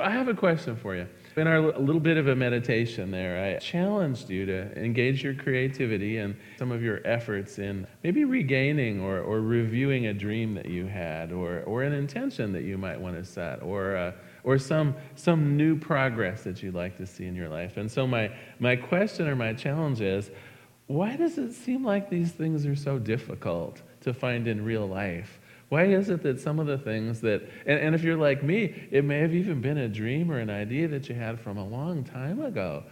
I have a question for you. In our little bit of a meditation there, I challenged you to engage your creativity and some of your efforts in maybe regaining or, or reviewing a dream that you had or, or an intention that you might want to set or, uh, or some, some new progress that you'd like to see in your life. And so, my, my question or my challenge is why does it seem like these things are so difficult to find in real life? Why is it that some of the things that, and, and, if you're like me, it may have even been a dream or an idea that you had from a long time ago.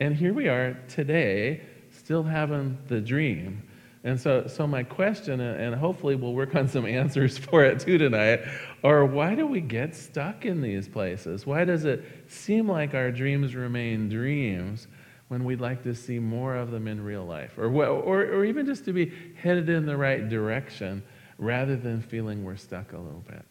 And here we are today, still having the dream. And so, so my question, and hopefully we'll work on some answers for it too tonight, are why do we get stuck in these places? Why does it seem like our dreams remain dreams when we'd like to see more of them in real life? Or, or, or even just to be headed in the right direction? Rather than feeling we're stuck a little bit.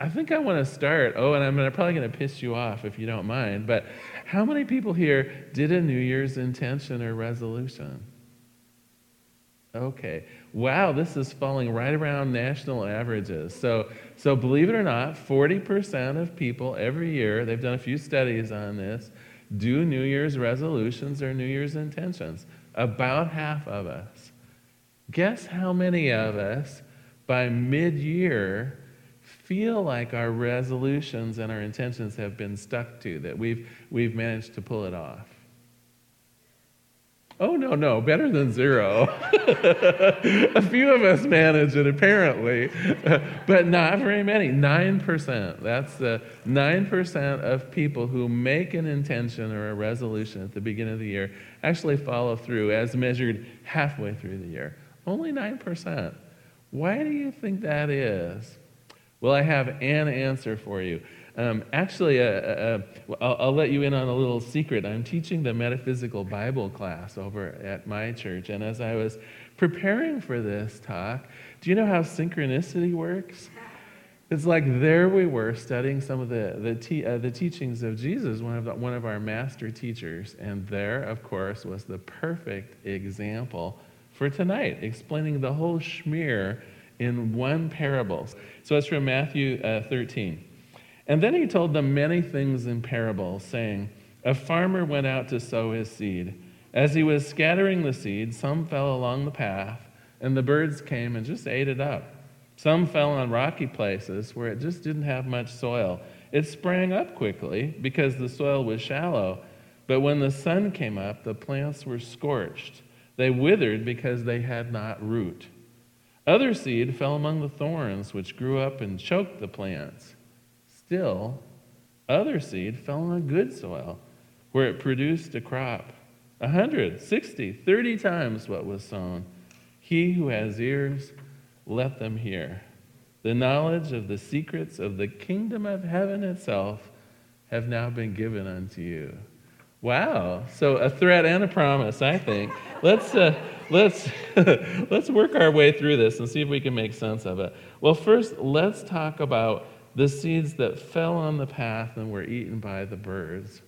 I think I want to start. Oh, and I'm probably going to piss you off if you don't mind, but how many people here did a New Year's intention or resolution? Okay. Wow, this is falling right around national averages. So, so believe it or not, 40% of people every year, they've done a few studies on this, do New Year's resolutions or New Year's intentions. About half of us. Guess how many of us by mid year feel like our resolutions and our intentions have been stuck to, that we've, we've managed to pull it off? Oh, no, no, better than zero. a few of us manage it, apparently, but not very many. 9%. That's the 9% of people who make an intention or a resolution at the beginning of the year actually follow through as measured halfway through the year. Only 9%. Why do you think that is? Well, I have an answer for you. Um, actually, uh, uh, uh, I'll, I'll, let you in on a little secret. I'm teaching the metaphysical Bible class over at my church, and as I was preparing for this talk, do you know how synchronicity works? It's like there we were studying some of the, the, te- uh, the teachings of Jesus, one of, the, one of our master teachers, and there, of course, was the perfect example for tonight, explaining the whole schmear in one parable. So it's from Matthew uh, 13. And then he told them many things in parables, saying, A farmer went out to sow his seed. As he was scattering the seed, some fell along the path, and the birds came and just ate it up. Some fell on rocky places where it just didn't have much soil. It sprang up quickly because the soil was shallow, but when the sun came up, the plants were scorched they withered because they had not root. Other seed fell among the thorns, which grew up and choked the plants. Still, other seed fell on good soil, where it produced a crop a hundred, sixty, thirty times what was sown. He who has ears, let them hear. The knowledge of the secrets of the kingdom of heaven itself have now been given unto you. Wow. So a threat and a promise, I think. let's uh, let's let's work our way through this and see if we can make sense of it. Well, first, let's talk about the seeds that fell on the path and were eaten by the birds.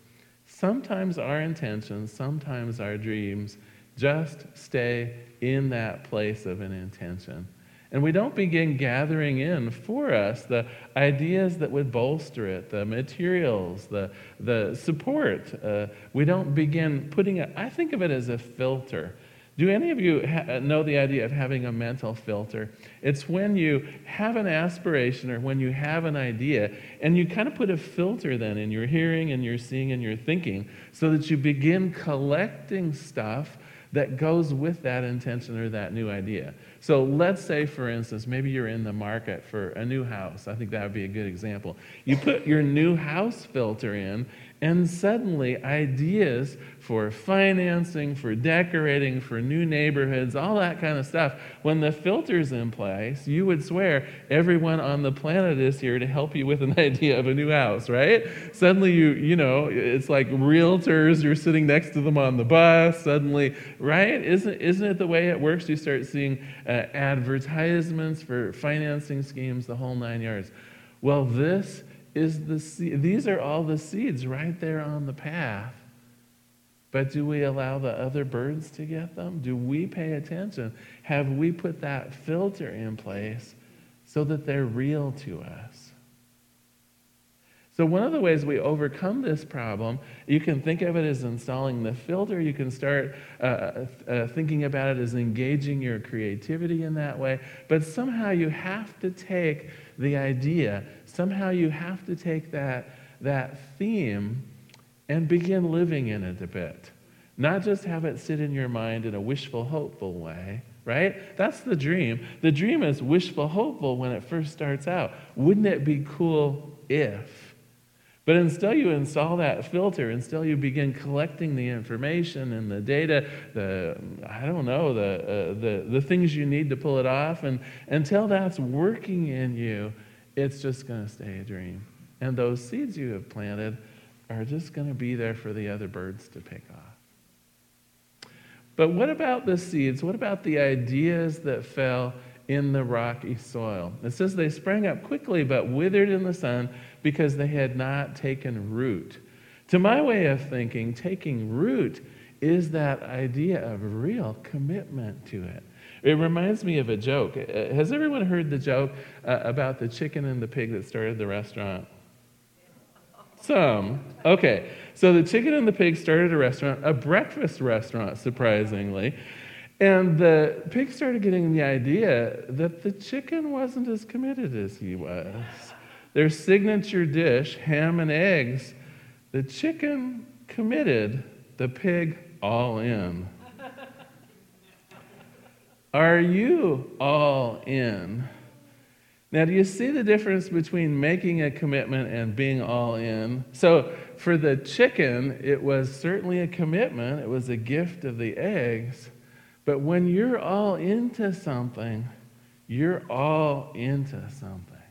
Sometimes our intentions, sometimes our dreams just stay in that place of an intention. And we don't begin gathering in for us the ideas that would bolster it, the materials, the, the support. Uh, we don't begin putting it, I think of it as a filter. Do any of you ha- know the idea of having a mental filter? It's when you have an aspiration or when you have an idea, and you kind of put a filter then in your hearing and your seeing and your thinking so that you begin collecting stuff that goes with that intention or that new idea. So let's say, for instance, maybe you're in the market for a new house. I think that would be a good example. You put your new house filter in, and suddenly ideas for financing, for decorating, for new neighborhoods, all that kind of stuff. When the filter's in place, you would swear everyone on the planet is here to help you with an idea of a new house, right? Suddenly you, you know, it's like realtors, you're sitting next to them on the bus, suddenly, right? Isn't, isn't it the way it works? You start seeing uh, advertisements for financing schemes, the whole nine yards. Well, this is the seed. These are all the seeds right there on the path but do we allow the other birds to get them? Do we pay attention? Have we put that filter in place so that they're real to us? So, one of the ways we overcome this problem, you can think of it as installing the filter. You can start uh, uh, uh, thinking about it as engaging your creativity in that way. But somehow you have to take the idea, somehow you have to take that, that theme and begin living in it a bit. Not just have it sit in your mind in a wishful, hopeful way, right? That's the dream. The dream is wishful, hopeful when it first starts out. Wouldn't it be cool if? But until you install that filter, until you begin collecting the information and the data, the, I don't know, the, uh, the, the things you need to pull it off, and until that's working in you, it's just going to stay a dream. And those seeds you have planted are just going to be there for the other birds to pick off. But what about the seeds? What about the ideas that fell in the rocky soil? It says they sprang up quickly but withered in the sun because they had not taken root. To my way of thinking, taking root is that idea of real commitment to it. It reminds me of a joke. Uh, has everyone heard the joke uh, about the chicken and the pig that started the restaurant? Some. Okay. So the chicken and the pig started a restaurant, a breakfast restaurant, surprisingly. And the pig started getting the idea that the chicken wasn't as committed as he was their signature dish, ham and eggs, the chicken committed, the pig all in. Are you all in? Now, do you see the difference between making a commitment and being all in? So, for the chicken, it was certainly a commitment, it was a gift of the eggs. But when you're all into something, you're all into something.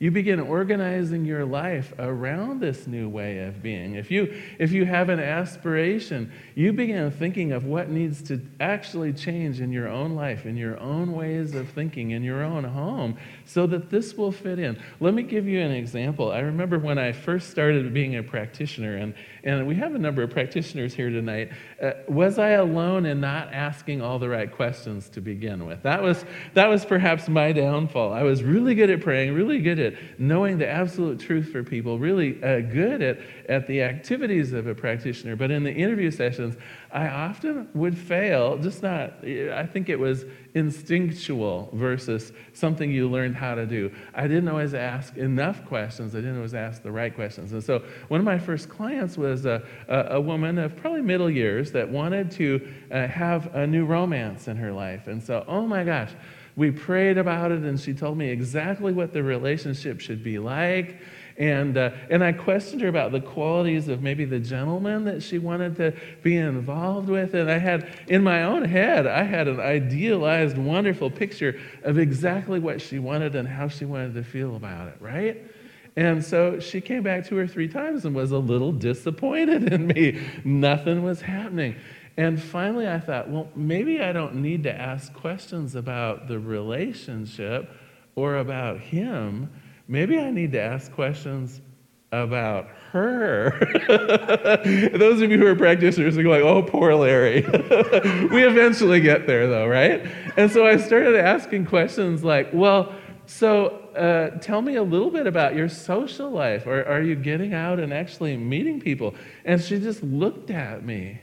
You begin organizing your life around this new way of being. If you, if you have an aspiration, you begin thinking of what needs to actually change in your own life, in your own ways of thinking, in your own home, so that this will fit in. Let me give you an example. I remember when I first started being a practitioner, and, and we have a number of practitioners here tonight. Uh, was I alone in not asking all the right questions to begin with? That was, that was perhaps my downfall. I was really good at praying, really good at knowing the absolute truth for people, really uh, good at, at the activities of a practitioner. But in the interview sessions, I often would fail, just not, I think it was instinctual versus something you learned how to do. I didn't always ask enough questions, I didn't always ask the right questions. And so one of my first clients was a, a, a woman of probably middle years that wanted to uh, have a new romance in her life. And so, oh my gosh, we prayed about it, and she told me exactly what the relationship should be like. And, uh, and I questioned her about the qualities of maybe the gentleman that she wanted to be involved with. And I had, in my own head, I had an idealized, wonderful picture of exactly what she wanted and how she wanted to feel about it, right? And so she came back two or three times and was a little disappointed in me. Nothing was happening. And finally, I thought, well, maybe I don't need to ask questions about the relationship or about him maybe I need to ask questions about her. Those of you who are practitioners are going, oh, poor Larry. we eventually get there, though, right? And so I started asking questions like, well, so uh, tell me a little bit about your social life. Or are you getting out and actually meeting people? And she just looked at me.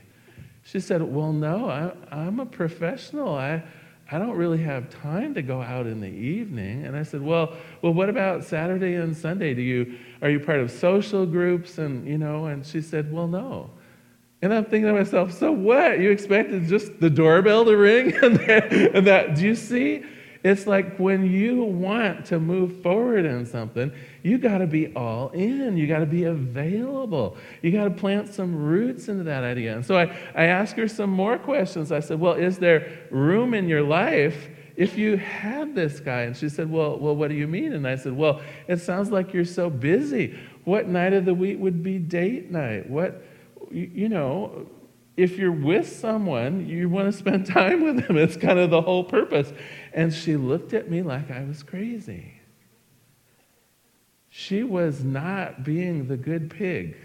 She said, well, no, I, I'm a professional. I, I don't really have time to go out in the evening. And I said, well, well, what about Saturday and Sunday? Do you, are you part of social groups? And, you know, and she said, well, no. And I'm thinking to myself, so what? You expected just the doorbell to ring? and, that, and that, do you see? It's like when you want to move forward in something, you got to be all in. You got to be available. You got to plant some roots into that idea. And so I, I asked her some more questions. I said, Well, is there room in your life if you had this guy? And she said, Well, well, what do you mean? And I said, Well, it sounds like you're so busy. What night of the week would be date night? What, you, you know, if you're with someone, you want to spend time with them. It's kind of the whole purpose. And she looked at me like I was crazy. She was not being the good pig.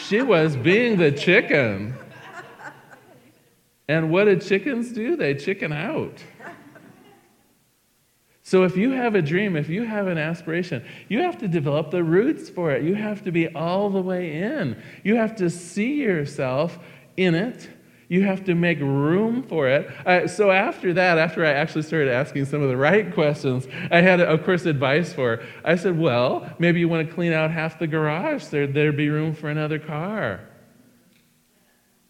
she was being the chicken. And what did chickens do? They chicken out. So if you have a dream, if you have an aspiration, you have to develop the roots for it. You have to be all the way in. You have to see yourself in it. You have to make room for it. Uh, so after that, after I actually started asking some of the right questions, I had, of course, advice for. Her. I said, well, maybe you want to clean out half the garage. There, there'd be room for another car.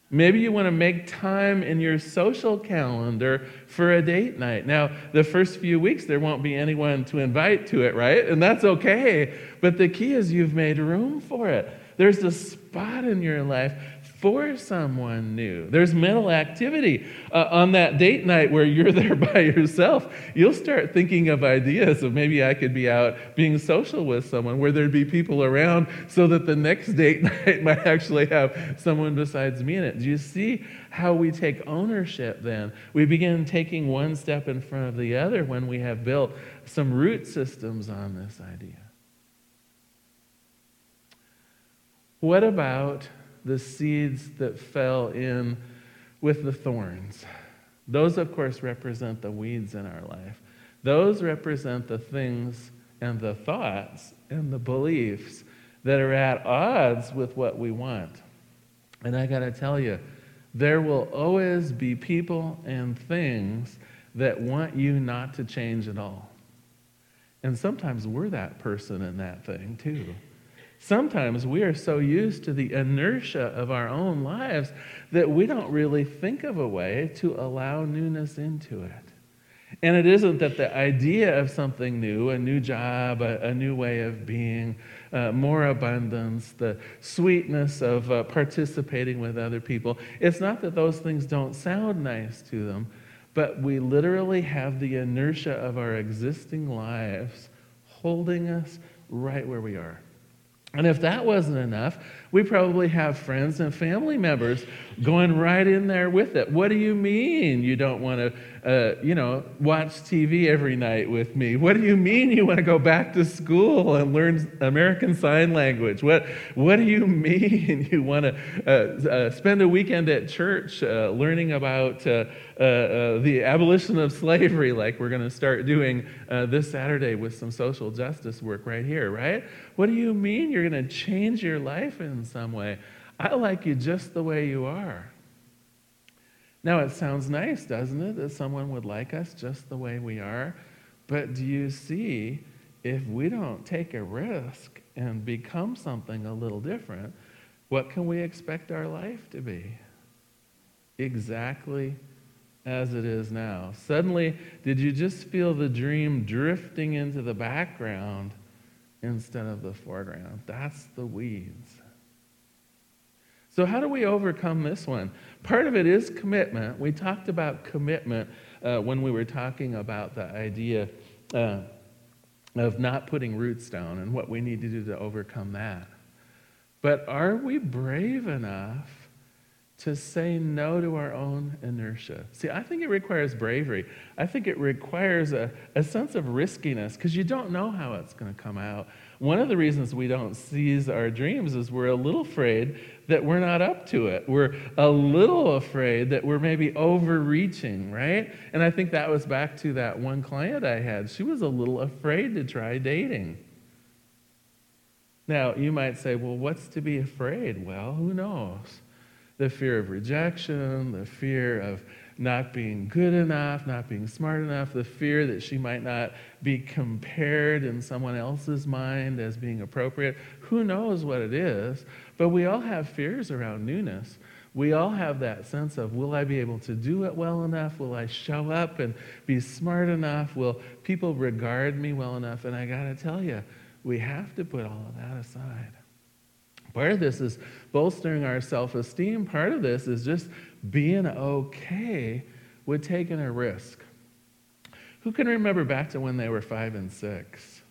Maybe you want to make time in your social calendar for a date night. Now, the first few weeks, there won't be anyone to invite to it, right? And that's okay. But the key is you've made room for it. There's a spot in your life for someone new. There's mental activity. Uh, on that date night where you're there by yourself, you'll start thinking of ideas of maybe I could be out being social with someone where there'd be people around so that the next date night might actually have someone besides me in it. Do you see how we take ownership then? We begin taking one step in front of the other when we have built some root systems on this idea. What about the seeds that fell in with the thorns. Those, of course, represent the weeds in our life. Those represent the things and the thoughts and the beliefs that are at odds with what we want. And I got to tell you, there will always be people and things that want you not to change at all. And sometimes we're that person and that thing too. Sometimes we are so used to the inertia of our own lives that we don't really think of a way to allow newness into it. And it isn't that the idea of something new, a new job, a, a new way of being, uh, more abundance, the sweetness of uh, participating with other people, it's not that those things don't sound nice to them, but we literally have the inertia of our existing lives holding us right where we are. And if that wasn't enough, we probably have friends and family members going right in there with it. What do you mean you don't want to, uh, you know, watch TV every night with me? What do you mean you want to go back to school and learn American Sign Language? What, what do you mean you want to uh, uh, spend a weekend at church uh, learning about uh, uh, the abolition of slavery, like we're going to start doing this Saturday with some social justice work right here, right? What do you mean you're going to change your life in some way? I like you just the way you are. Now, it sounds nice, doesn't it, that someone would like us just the way we are? But do you see, if we don't take a risk and become something a little different, what can we expect our life to be? Exactly as it is now. Suddenly, did you just feel the dream drifting into the background instead of the foreground. That's the weeds. So, how do we overcome this one? Part of it is commitment. We talked about commitment uh, when we were talking about the idea uh, of not putting roots down and what we need to do to overcome that. But are we brave enough to say no to our own inertia. See, I think it requires bravery. I think it requires a, a sense of riskiness because you don't know how it's going to come out. One of the reasons we don't seize our dreams is we're a little afraid that we're not up to it. We're a little afraid that we're maybe overreaching, right? And I think that was back to that one client I had. She was a little afraid to try dating. Now, you might say, well, what's to be afraid? Well, who knows? the fear of rejection, the fear of not being good enough, not being smart enough, the fear that she might not be compared in someone else's mind as being appropriate. Who knows what it is? But we all have fears around newness. We all have that sense of will I be able to do it well enough? Will I show up and be smart enough? Will people regard me well enough? And I got to tell you, we have to put all of that aside. Part of this is bolstering our self esteem. Part of this is just being okay with taking a risk. Who can remember back to when they were five and six?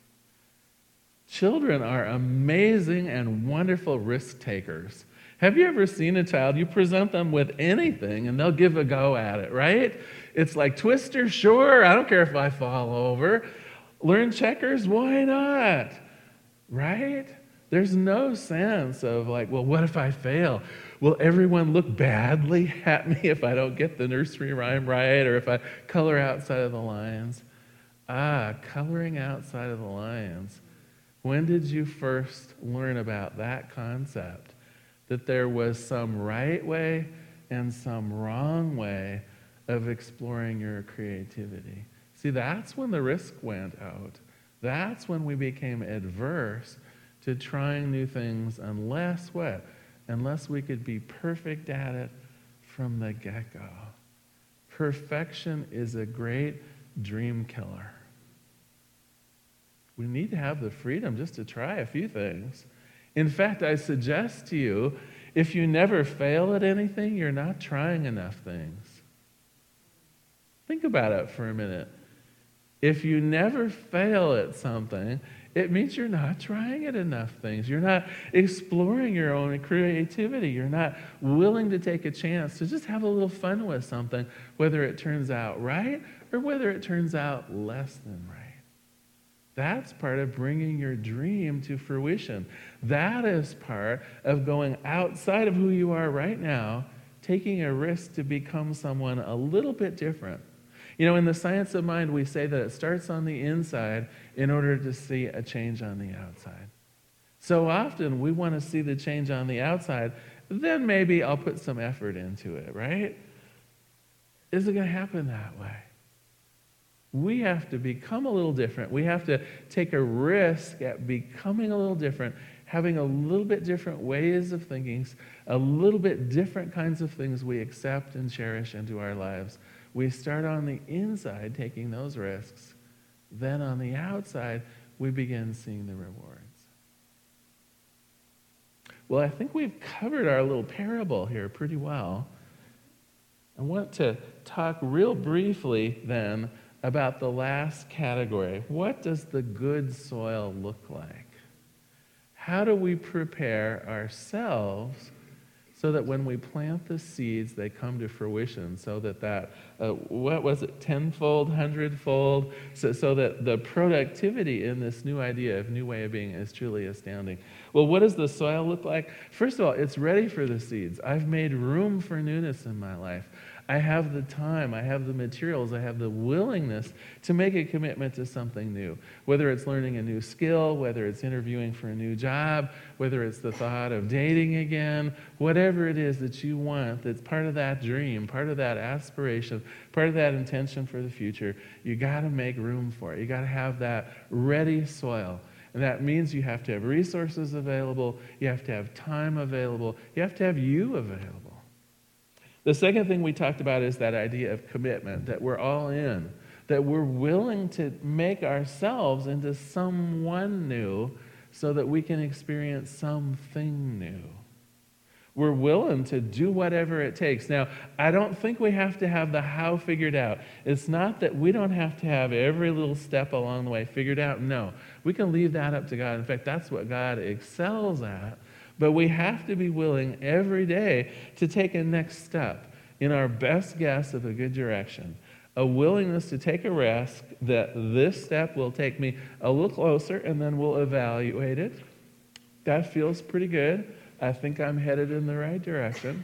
Children are amazing and wonderful risk takers. Have you ever seen a child? You present them with anything and they'll give a go at it, right? It's like Twister, sure, I don't care if I fall over. Learn checkers, why not? Right? There's no sense of like, well, what if I fail? Will everyone look badly at me if I don't get the nursery rhyme right or if I color outside of the lines? Ah, coloring outside of the lines. When did you first learn about that concept? That there was some right way and some wrong way of exploring your creativity. See, that's when the risk went out. That's when we became adverse to trying new things unless what? Unless we could be perfect at it from the get go. Perfection is a great dream killer. We need to have the freedom just to try a few things. In fact, I suggest to you if you never fail at anything, you're not trying enough things. Think about it for a minute. If you never fail at something, it means you're not trying at enough things. You're not exploring your own creativity. You're not willing to take a chance to just have a little fun with something, whether it turns out right or whether it turns out less than right. That's part of bringing your dream to fruition. That is part of going outside of who you are right now, taking a risk to become someone a little bit different you know, in the science of mind, we say that it starts on the inside in order to see a change on the outside. So often we want to see the change on the outside, then maybe I'll put some effort into it, right? Is it going to happen that way? We have to become a little different. We have to take a risk at becoming a little different, having a little bit different ways of thinking, a little bit different kinds of things we accept and cherish into our lives we start on the inside taking those risks. Then on the outside, we begin seeing the rewards. Well, I think we've covered our little parable here pretty well. I want to talk real briefly then about the last category. What does the good soil look like? How do we prepare ourselves so that when we plant the seeds, they come to fruition, so that that, uh, what was it, tenfold, hundredfold, so, so that the productivity in this new idea of new way of being is truly astounding. Well, what does the soil look like? First of all, it's ready for the seeds. I've made room for newness in my life. I have the time, I have the materials, I have the willingness to make a commitment to something new. Whether it's learning a new skill, whether it's interviewing for a new job, whether it's the thought of dating again, whatever it is that you want that's part of that dream, part of that aspiration, part of that intention for the future, you got to make room for it. You got to have that ready soil. And that means you have to have resources available, you have to have time available, you have to have you available. The second thing we talked about is that idea of commitment, that we're all in, that we're willing to make ourselves into someone new so that we can experience something new. We're willing to do whatever it takes. Now, I don't think we have to have the how figured out. It's not that we don't have to have every little step along the way figured out. No, we can leave that up to God. In fact, that's what God excels at. But we have to be willing every day to take a next step in our best guess of a good direction. A willingness to take a risk that this step will take me a little closer and then we'll evaluate it. That feels pretty good. I think I'm headed in the right direction.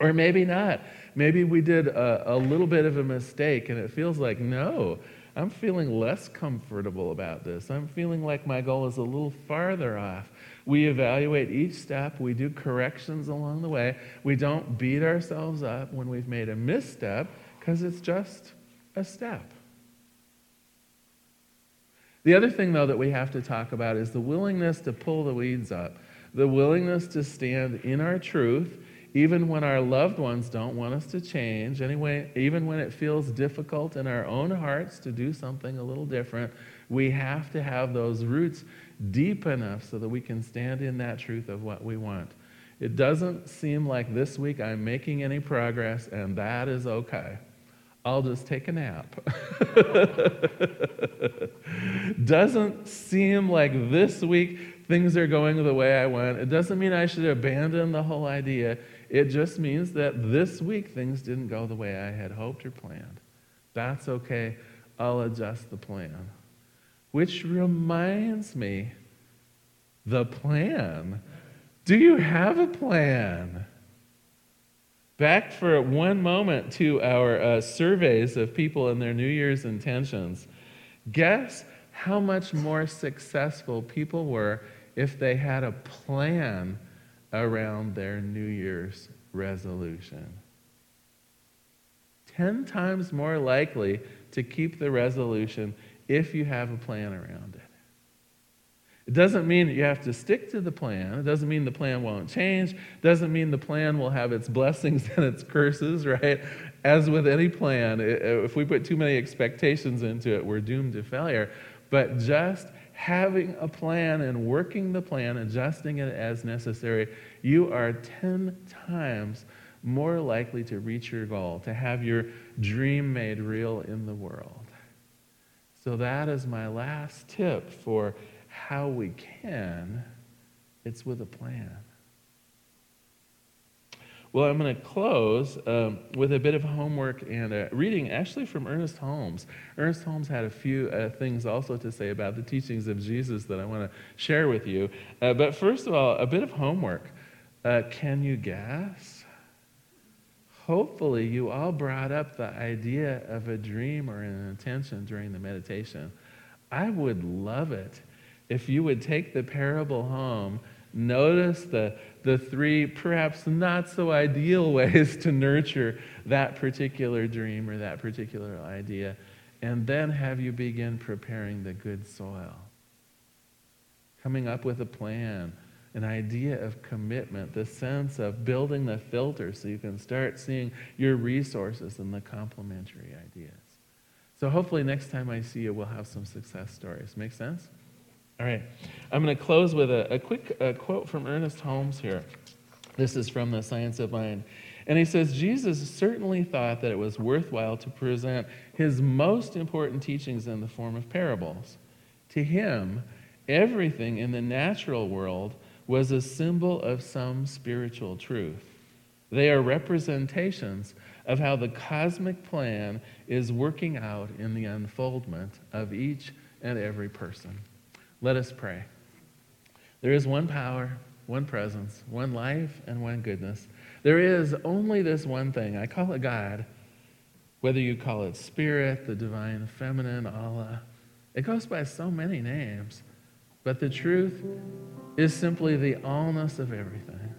Or maybe not. Maybe we did a, a little bit of a mistake and it feels like, no, I'm feeling less comfortable about this. I'm feeling like my goal is a little farther off. We evaluate each step, we do corrections along the way. We don't beat ourselves up when we've made a misstep because it's just a step. The other thing, though, that we have to talk about is the willingness to pull the weeds up, the willingness to stand in our truth even when our loved ones don't want us to change, anyway, even when it feels difficult in our own hearts to do something a little different, we have to have those roots deep enough so that we can stand in that truth of what we want. It doesn't seem like this week I'm making any progress, and that is okay. I'll just take a nap. doesn't seem like this week things are going the way I want. It doesn't mean I should abandon the whole idea. It just means that this week things didn't go the way I had hoped or planned. That's okay. I'll adjust the plan. Which reminds me the plan. Do you have a plan? Back for one moment to our uh, surveys of people and their New Year's intentions. Guess how much more successful people were if they had a plan around their New Year's resolution. Ten times more likely to keep the resolution if you have a plan around it. It doesn't mean that you have to stick to the plan. It doesn't mean the plan won't change. It doesn't mean the plan will have its blessings and its curses, right? As with any plan, if we put too many expectations into it, we're doomed to failure. But just having a plan and working the plan, adjusting it as necessary, you are 10 times more likely to reach your goal, to have your dream made real in the world. So, that is my last tip for how we can, it's with a plan. Well, I'm going to close um, with a bit of homework and a reading actually from Ernest Holmes. Ernest Holmes had a few uh, things also to say about the teachings of Jesus that I want to share with you. Uh, but first of all, a bit of homework. Uh, can you guess? Hopefully, you all brought up the idea of a dream or an intention during the meditation. I would love it if you would take the parable home, notice the, the three perhaps not so ideal ways to nurture that particular dream or that particular idea, and then have you begin preparing the good soil. Coming up with a plan, an idea of commitment, the sense of building the filter so you can start seeing your resources and the complementary ideas. So hopefully next time I see you, we'll have some success stories. Make sense? All right. I'm going to close with a, a quick uh, quote from Ernest Holmes here. This is from The Science of Mind. And he says Jesus certainly thought that it was worthwhile to present his most important teachings in the form of parables. To him, everything in the natural world was a symbol of some spiritual truth. They are representations of how the cosmic plan is working out in the unfoldment of each and every person. Let us pray. There is one power, one presence, one life, and one goodness. There is only this one thing. I call it God. Whether you call it Spirit, the divine feminine, Allah, it goes by so many names. But the truth is simply the allness of everything.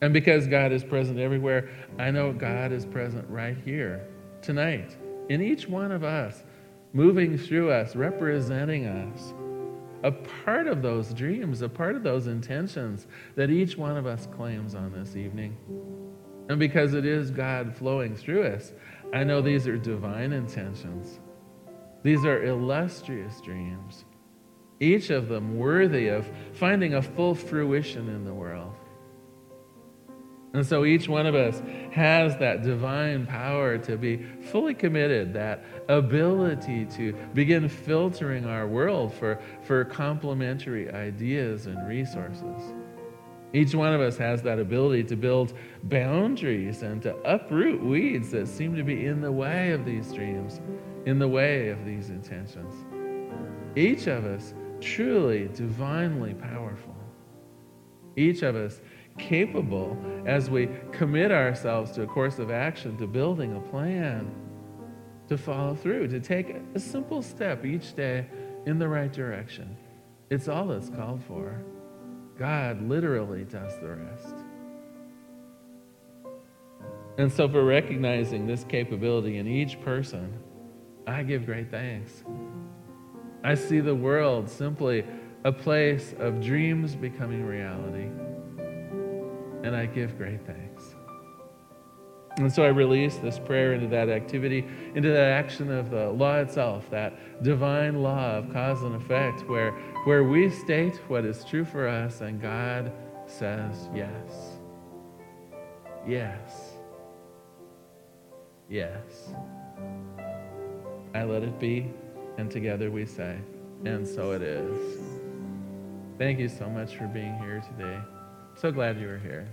And because God is present everywhere, I know God is present right here, tonight, in each one of us, moving through us, representing us a part of those dreams, a part of those intentions that each one of us claims on this evening. And because it is God flowing through us, I know these are divine intentions. These are illustrious dreams, each of them worthy of finding a full fruition in the world. And so each one of us has that divine power to be fully committed, that ability to begin filtering our world for, for complementary ideas and resources. Each one of us has that ability to build boundaries and to uproot weeds that seem to be in the way of these dreams, in the way of these intentions. Each of us truly divinely powerful. Each of us capable as we commit ourselves to a course of action, to building a plan, to follow through, to take a simple step each day in the right direction. It's all that's called for. God literally does the rest. And so, for recognizing this capability in each person, I give great thanks. I see the world simply a place of dreams becoming reality and I give great thanks. And so I release this prayer into that activity, into that action of the law itself, that divine law of cause and effect, where, where we state what is true for us and God says yes. Yes. Yes. I let it be, and together we say, and so it is. Thank you so much for being here today. So glad you were here.